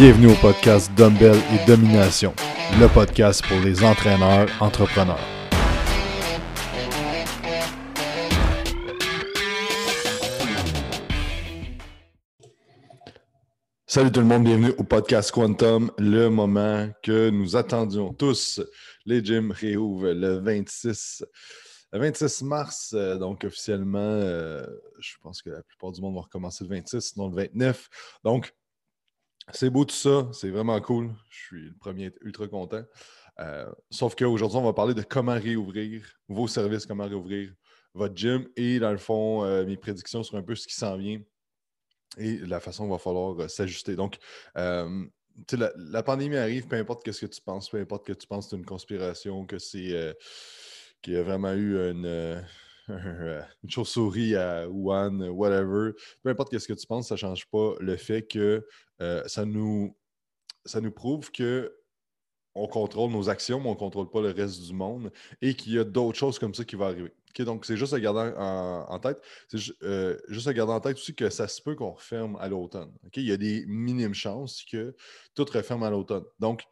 Bienvenue au podcast Dumbbell et Domination, le podcast pour les entraîneurs entrepreneurs. Salut tout le monde, bienvenue au podcast Quantum, le moment que nous attendions tous. Les gyms réouvrent le 26, le 26 mars, euh, donc officiellement, euh, je pense que la plupart du monde va recommencer le 26, sinon le 29. Donc, c'est beau tout ça, c'est vraiment cool. Je suis le premier ultra content. Euh, sauf qu'aujourd'hui, on va parler de comment réouvrir vos services, comment réouvrir votre gym et dans le fond, mes prédictions sur un peu ce qui s'en vient et la façon qu'il va falloir s'ajuster. Donc, la, la, pandémie arrive, peu importe ce que tu penses, peu importe que tu penses que c'est une conspiration, que c'est qu'il y a vraiment eu une, une chauve-souris à Wuhan, whatever. Peu importe ce que tu penses, ça ne change pas le fait que ça, nous, ça nous prouve que on contrôle nos actions, mais on ne contrôle pas le reste du monde et qu'il y a d'autres choses comme ça qui vont arriver. donc, c'est juste à garder en, tête. C'est juste à garder en tête aussi que ça se peut qu'on referme à l'automne. Il y a des minimes chances que tout referme à l'automne. Donc,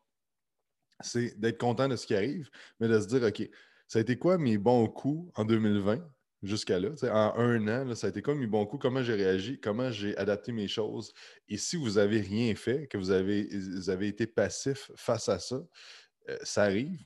c'est d'être content de ce qui arrive, mais de se dire, OK, ça a été quoi mes bons coups en 2020 jusqu'à là? En un an, ça a été quoi mes bons coups? Comment j'ai réagi? Comment j'ai adapté mes choses? Et si vous n'avez rien fait, que vous avez, avez été passif face à ça, euh, ça arrive.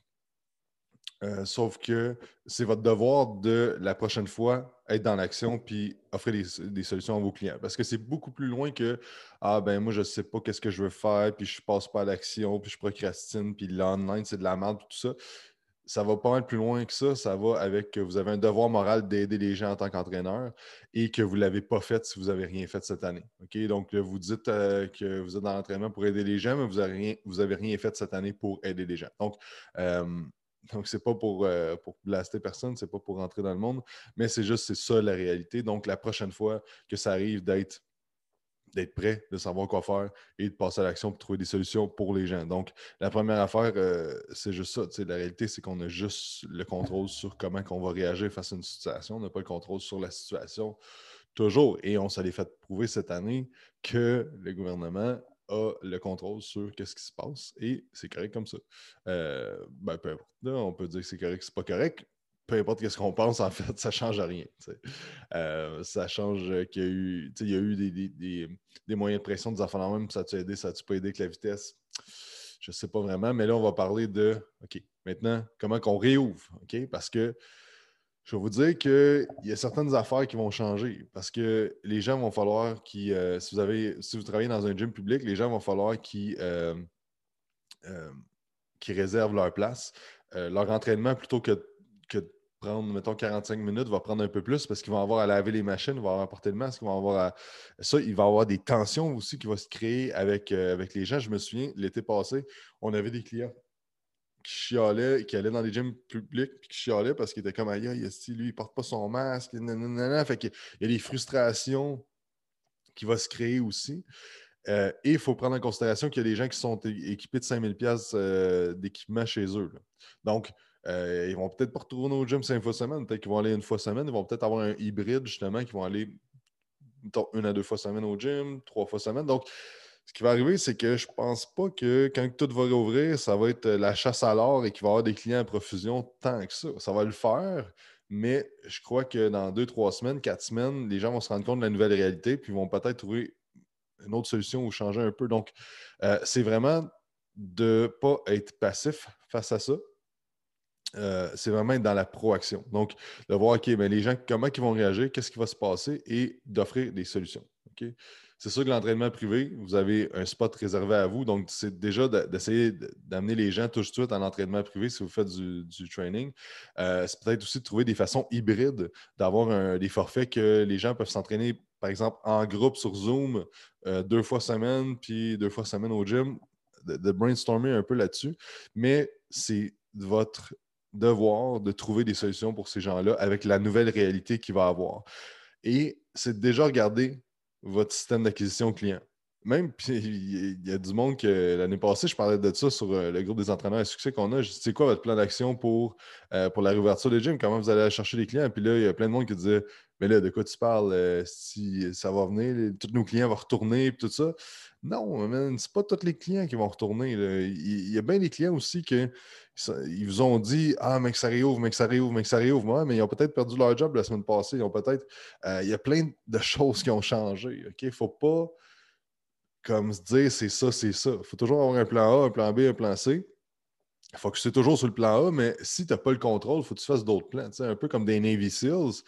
Euh, sauf que c'est votre devoir de la prochaine fois être dans l'action puis offrir des, solutions à vos clients. Parce que c'est beaucoup plus loin que Ah ben moi je ne sais pas qu'est-ce que je veux faire, puis je ne passe pas à l'action, puis je procrastine, puis l'online c'est de la merde, tout ça ça va pas mal plus loin que ça. Ça va avec que vous avez un devoir moral d'aider les gens en tant qu'entraîneur et que vous ne l'avez pas fait si vous n'avez rien fait cette année. OK? Donc, vous dites euh, que vous êtes dans l'entraînement pour aider les gens, mais vous n'avez rien, rien fait cette année pour aider les gens. Donc, euh, donc, ce n'est pas pour, euh, pour blaster personne, ce n'est pas pour rentrer dans le monde, mais c'est juste, c'est ça la réalité. Donc, la prochaine fois que ça arrive d'être d'être prêt, de savoir quoi faire et de passer à l'action pour trouver des solutions pour les gens. Donc, la première affaire, euh, c'est juste ça. La réalité, c'est qu'on a juste le contrôle sur comment on va réagir face à une situation. On n'a pas le contrôle sur la situation toujours. Et on s'est fait prouver cette année que le gouvernement a le contrôle sur ce qui se passe et c'est correct comme ça. Euh, ben, peu importe. on peut dire que c'est correct, c'est pas correct peu importe ce qu'on pense, en fait, ça ne change rien. Euh, ça change qu'il y a eu, y a eu des, moyens de pression des enfants même, ça t'a aidé, ça t'a pas aidé avec la vitesse? Je ne sais pas vraiment, mais là, on va parler de OK, maintenant, comment qu'on réouvre, OK? Parce que je vais vous dire qu'il y a certaines affaires qui vont changer parce que les gens vont falloir qui, euh, si vous avez, si vous travaillez dans un gym public, les gens vont falloir qui, euh, réservent leur place. leur entraînement plutôt que que prendre, mettons, 45 minutes, va prendre un peu plus parce qu'ils vont avoir à laver les machines, ils vont avoir à porter le masque, ils vont avoir à... Ça, il va y avoir des tensions aussi qui vont se créer avec, euh, avec les gens. Je me souviens, l'été passé, on avait des clients qui chialaient, qui allaient dans les gyms publics, puis qui chialaient parce qu'ils étaient comme ailleurs, lui, il porte pas son masque, Fait qu'il y a des frustrations qui vont se créer aussi. Euh, et il faut prendre en considération qu'il y a des gens qui sont équipés de 5000 pièces euh, d'équipement chez eux. Donc, euh, ils vont peut-être pas retourner au gym cinq fois semaine, peut-être qu'ils vont aller une fois semaine. Ils vont peut-être avoir un hybride, justement, qui vont aller une à deux fois semaine au gym, trois fois semaine. Donc, ce qui va arriver, c'est que je pense pas que quand tout va réouvrir, ça va être la chasse à l'or et qu'il va y avoir des clients à profusion tant que ça. Ça va le faire, mais je crois que dans deux, trois semaines, quatre semaines, les gens vont se rendre compte de la nouvelle réalité puis vont peut-être trouver une autre solution ou changer un peu. Donc, euh, c'est vraiment de ne pas être passif face à ça, euh, c'est vraiment être dans la proaction. Donc, de voir, OK, ben, les gens, comment ils vont réagir, qu'est-ce qui va se passer et d'offrir des solutions. C'est sûr que l'entraînement privé, vous avez un spot réservé à vous. Donc, c'est déjà d'essayer d'amener les gens tout de suite en entraînement privé si vous faites du, training. Euh, c'est peut-être aussi de trouver des façons hybrides, d'avoir des forfaits que les gens peuvent s'entraîner, par exemple, en groupe sur Zoom euh, deux fois semaine, puis deux fois semaine au gym, de, de brainstormer un peu là-dessus. Mais c'est votre devoir de trouver des solutions pour ces gens-là avec la nouvelle réalité qu'il va avoir. Et c'est déjà regarder votre système d'acquisition client. Même, il y a du monde que l'année passée, je parlais de ça sur euh, le groupe des entraîneurs à succès qu'on a. C'est quoi votre plan d'action pour, euh, pour la réouverture des gyms? Comment vous allez chercher les clients? Puis là, il y a plein de monde qui disait, mais là, de quoi tu parles? Euh, si ça va venir, tous nos clients vont retourner, puis tout ça. Non, c'est pas tous les clients qui vont retourner. Il, y a bien des clients aussi qui ils vous ont dit Ah, mais que ça réouvre, mais que ça réouvre, mais que ça réouvre. mais ils ont peut-être perdu leur job la semaine passée. Ils ont peut-être. il y a plein de choses qui ont changé. Il ne faut pas comme se dire c'est ça, c'est ça. Il faut toujours avoir un plan A, un plan B, un plan C. Il faut que tu toujours sur le plan A, mais si tu n'as pas le contrôle, il faut que tu fasses d'autres plans. un peu comme des Navy SEALs.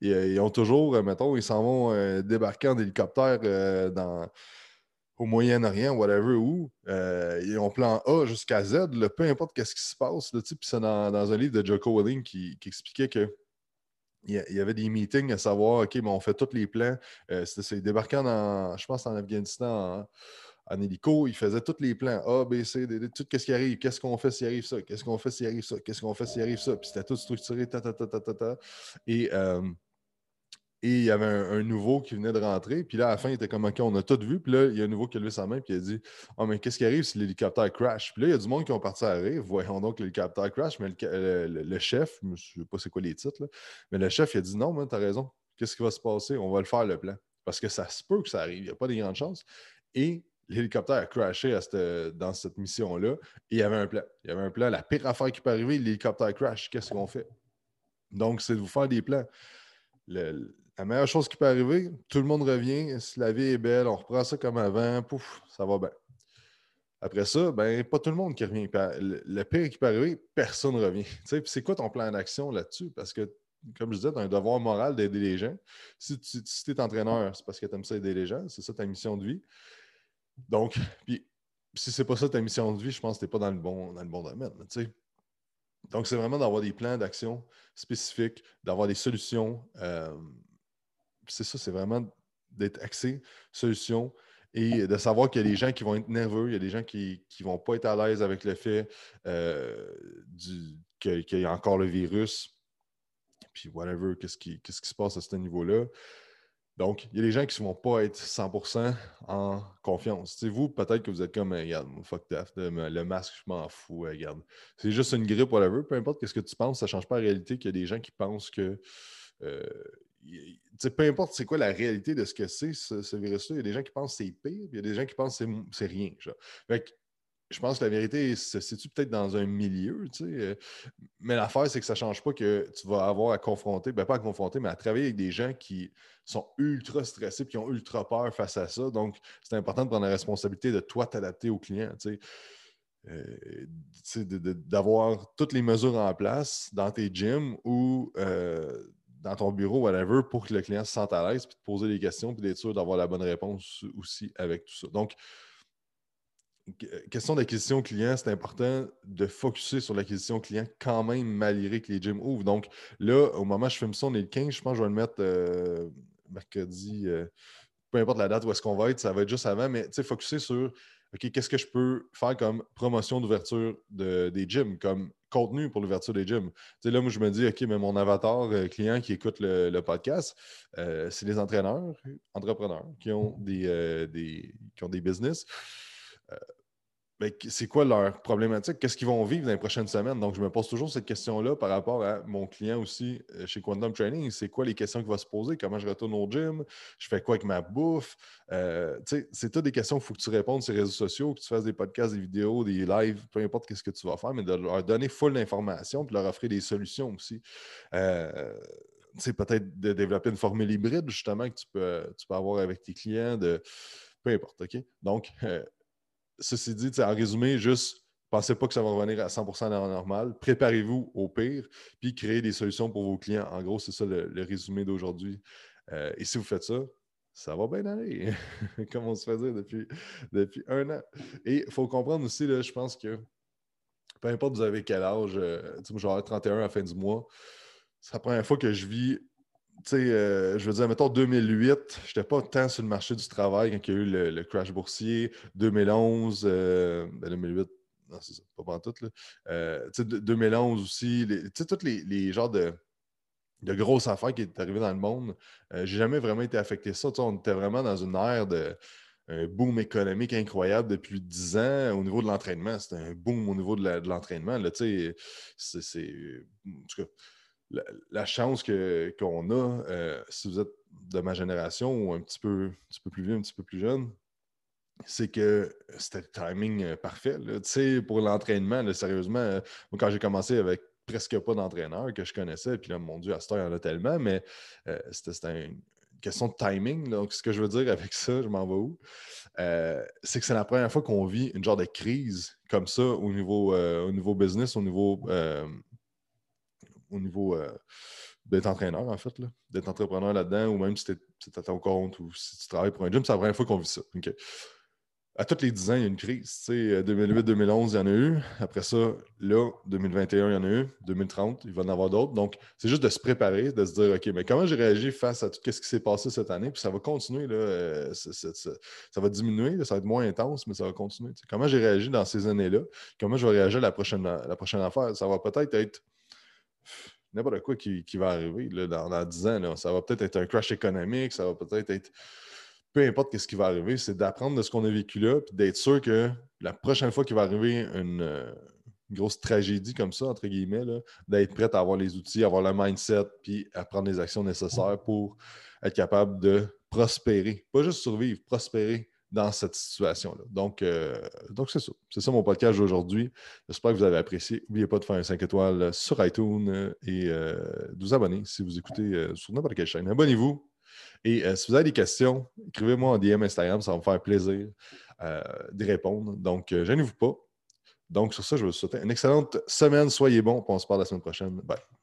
Ils, ont toujours, euh, mettons, ils s'en vont euh, débarquer en hélicoptère euh, dans, au Moyen-Orient, whatever, où ils ont plan A jusqu'à Z, peu importe ce qui se passe. Puis c'est dans, un livre de Joko Willing qui expliquait que il y avait des meetings à savoir, OK, on fait tous les plans. Euh, c'est débarquant dans, je pense, en Afghanistan en, hélico. Ils faisaient tous les plans A, B, C, D, D tout ce qui arrive. Qu'est-ce qu'on fait s'il arrive ça? Qu'est-ce qu'on fait s'il arrive ça? Qu'est-ce qu'on fait s'il arrive ça? Puis c'était tout structuré, ta, ta, ta, ta, ta, ta. Et euh, et il y avait un, nouveau qui venait de rentrer. Puis là, à la fin, il était comme OK, on a tout vu. Puis là, il y a un nouveau qui a levé sa main. Puis il a dit Oh, mais qu'est-ce qui arrive si l'hélicoptère crash Puis là, il y a du monde qui ont parti à. Voyons donc l'hélicoptère crash. Mais le, chef, je ne sais pas c'est quoi les titres, mais le chef, il a dit Non, tu as raison. Qu'est-ce qui va se passer? On va le faire le plan. Parce que ça se peut que ça arrive. Il n'y a pas de grandes chances. Et l'hélicoptère a crashé dans cette mission-là. Et il y avait un plan. Il y avait un plan. La pire affaire qui peut arriver, l'hélicoptère crash. Qu'est-ce qu'on fait? Donc, c'est de vous faire des plans. La meilleure chose qui peut arriver, tout le monde revient, si la vie est belle, on reprend ça comme avant, pouf, ça va bien. Après ça, ben, pas tout le monde qui revient. Le pire qui peut arriver, personne ne revient. c'est quoi ton plan d'action là-dessus? Parce que, comme je disais, tu as un devoir moral d'aider les gens. Si tu es entraîneur, c'est parce que tu aimes ça aider les gens. C'est ça ta mission de vie. Donc, puis, si c'est pas ça ta mission de vie, je pense que tu n'es pas dans le bon, dans le bon domaine. Donc, c'est vraiment d'avoir des plans d'action spécifiques, d'avoir des solutions. Euh, c'est ça, c'est vraiment d'être axé solution et de savoir qu'il y a des gens qui vont être nerveux, il y a des gens qui ne vont pas être à l'aise avec le fait euh, qu'il y a encore le virus, puis whatever, qu'est-ce qui, qui, se passe à ce niveau-là. Donc, il y a des gens qui ne vont pas être 100% en confiance. C'est vous, peut-être que vous êtes comme, regarde, fuck that, le masque, je m'en fous, regarde. C'est juste une grippe, whatever, peu importe ce que tu penses, ça ne change pas la réalité qu'il y a des gens qui pensent que euh, peu importe c'est quoi la réalité de ce que c'est, ce, virus-là, il y a des gens qui pensent que c'est pire, il y a des gens qui pensent que c'est rien. je pense que la vérité se situe peut-être dans un milieu, euh, mais l'affaire, c'est que ça ne change pas que tu vas avoir à confronter, ben pas à confronter, mais à travailler avec des gens qui sont ultra stressés qui ont ultra peur face à ça. Donc, c'est important de prendre la responsabilité de toi t'adapter aux clients. Euh, d'avoir toutes les mesures en place dans tes gyms ou euh, dans ton bureau, whatever, pour que le client se sente à l'aise, puis te poser des questions, puis d'être sûr d'avoir la bonne réponse aussi avec tout ça. Donc, question d'acquisition client, c'est important de focuser sur l'acquisition client quand même, malgré que les gyms ouvrent. Donc, là, au moment où je filme ça, on est le 15, je pense que je vais le mettre euh, mercredi, euh, peu importe la date où est-ce qu'on va être, ça va être juste avant, mais tu sais, focuser sur OK, qu'est-ce que je peux faire comme promotion d'ouverture de, des gyms, comme contenu pour l'ouverture des gyms? Tu sais, là, moi, je me dis, OK, mais mon avatar euh, client qui écoute le, podcast, euh, c'est les entraîneurs, entrepreneurs qui ont des, euh, des, qui ont des business c'est quoi leur problématique? Qu'est-ce qu'ils vont vivre dans les prochaines semaines? Donc, je me pose toujours cette question-là par rapport à mon client aussi euh, chez Quantum Training. C'est quoi les questions qu'il va se poser? Comment je retourne au gym? Je fais quoi avec ma bouffe? Euh, c'est toutes des questions qu'il faut que tu répondes sur les réseaux sociaux, que tu fasses des podcasts, des vidéos, des lives, peu importe ce que tu vas faire, mais de leur donner full d'informations, de leur offrir des solutions aussi. Euh, c'est peut-être de développer une formule hybride, justement, que tu peux, tu peux avoir avec tes clients, de peu importe, OK? Donc, ceci dit, en résumé, juste pensez pas que ça va revenir à 100% dans la normale. Préparez-vous au pire, puis créez des solutions pour vos clients. En gros, c'est ça le, résumé d'aujourd'hui. Euh, et si vous faites ça, ça va bien aller, comme on se fait dire depuis, depuis un an. Et il faut comprendre aussi, là, je pense que peu importe vous avez quel âge, euh, je vais avoir 31 à la fin du mois, c'est la première fois que je vis euh, je veux dire, mettons 2008, je n'étais pas tant sur le marché du travail quand il y a eu le, crash boursier. 2011, 2008, euh, ben, non, c'est ça, pas tout. Là. Euh, 2011 aussi, tu sais, tous les, les, genres de, de, grosses affaires qui étaient arrivées dans le monde, j'ai jamais vraiment été affecté ça. on était vraiment dans une ère de boom économique incroyable depuis 10 ans au niveau de l'entraînement. C'est un boom au niveau de l'entraînement. c'est, en tout cas, la, chance qu'on a, euh, si vous êtes de ma génération ou un petit peu, un petit peu plus vieux, un petit peu plus jeune, c'est que c'était le timing euh, parfait. Pour l'entraînement, sérieusement, euh, quand j'ai commencé avec presque pas d'entraîneur que je connaissais, puis là, mon Dieu, à ce temps, il y en a tellement, mais c'était une question de timing. Donc, ce que je veux dire avec ça, je m'en vais où? c'est que c'est la première fois qu'on vit une genre de crise comme ça au niveau, au niveau business, au niveau au niveau euh, d'être entraîneur, en fait, d'être entrepreneur là-dedans, ou même si tu à ton compte ou si tu travailles pour un gym, c'est la première fois qu'on vit ça. À tous les 10 ans, il y a une crise. 2008-2011, il y en a eu. Après ça, là, 2021, il y en a eu. 2030, il va y en avoir d'autres. Donc, c'est juste de se préparer, de se dire, OK, mais comment j'ai réagi face à tout ce qui s'est passé cette année? Puis ça va continuer, là, euh, ça, va diminuer, ça va être moins intense, mais ça va continuer. Comment j'ai réagi dans ces années-là? Comment je vais réagir la prochaine, la prochaine affaire? Ça va peut-être être n'importe quoi qui, va arriver dans, dans, 10 ans. Ça va peut-être être un crash économique, ça va peut-être être. Peu importe ce qui va arriver, c'est d'apprendre de ce qu'on a vécu là, puis d'être sûr que la prochaine fois qu'il va arriver une, euh, grosse tragédie comme ça, entre guillemets, d'être prêt à avoir les outils, avoir le mindset, puis à prendre les actions nécessaires pour être capable de prospérer. Pas juste survivre, prospérer dans cette situation-là. Donc, euh, donc c'est ça. C'est ça mon podcast d'aujourd'hui. J'espère que vous avez apprécié. N'oubliez pas de faire un 5 étoiles sur iTunes et euh, de vous abonner si vous écoutez euh, sur n'importe quelle chaîne. Abonnez-vous. Et si vous avez des questions, écrivez-moi en DM Instagram, ça va me faire plaisir d'y répondre. Donc, gênez-vous pas. Donc, sur ça, je vous souhaite une excellente semaine. Soyez bons. On se parle la semaine prochaine. Bye.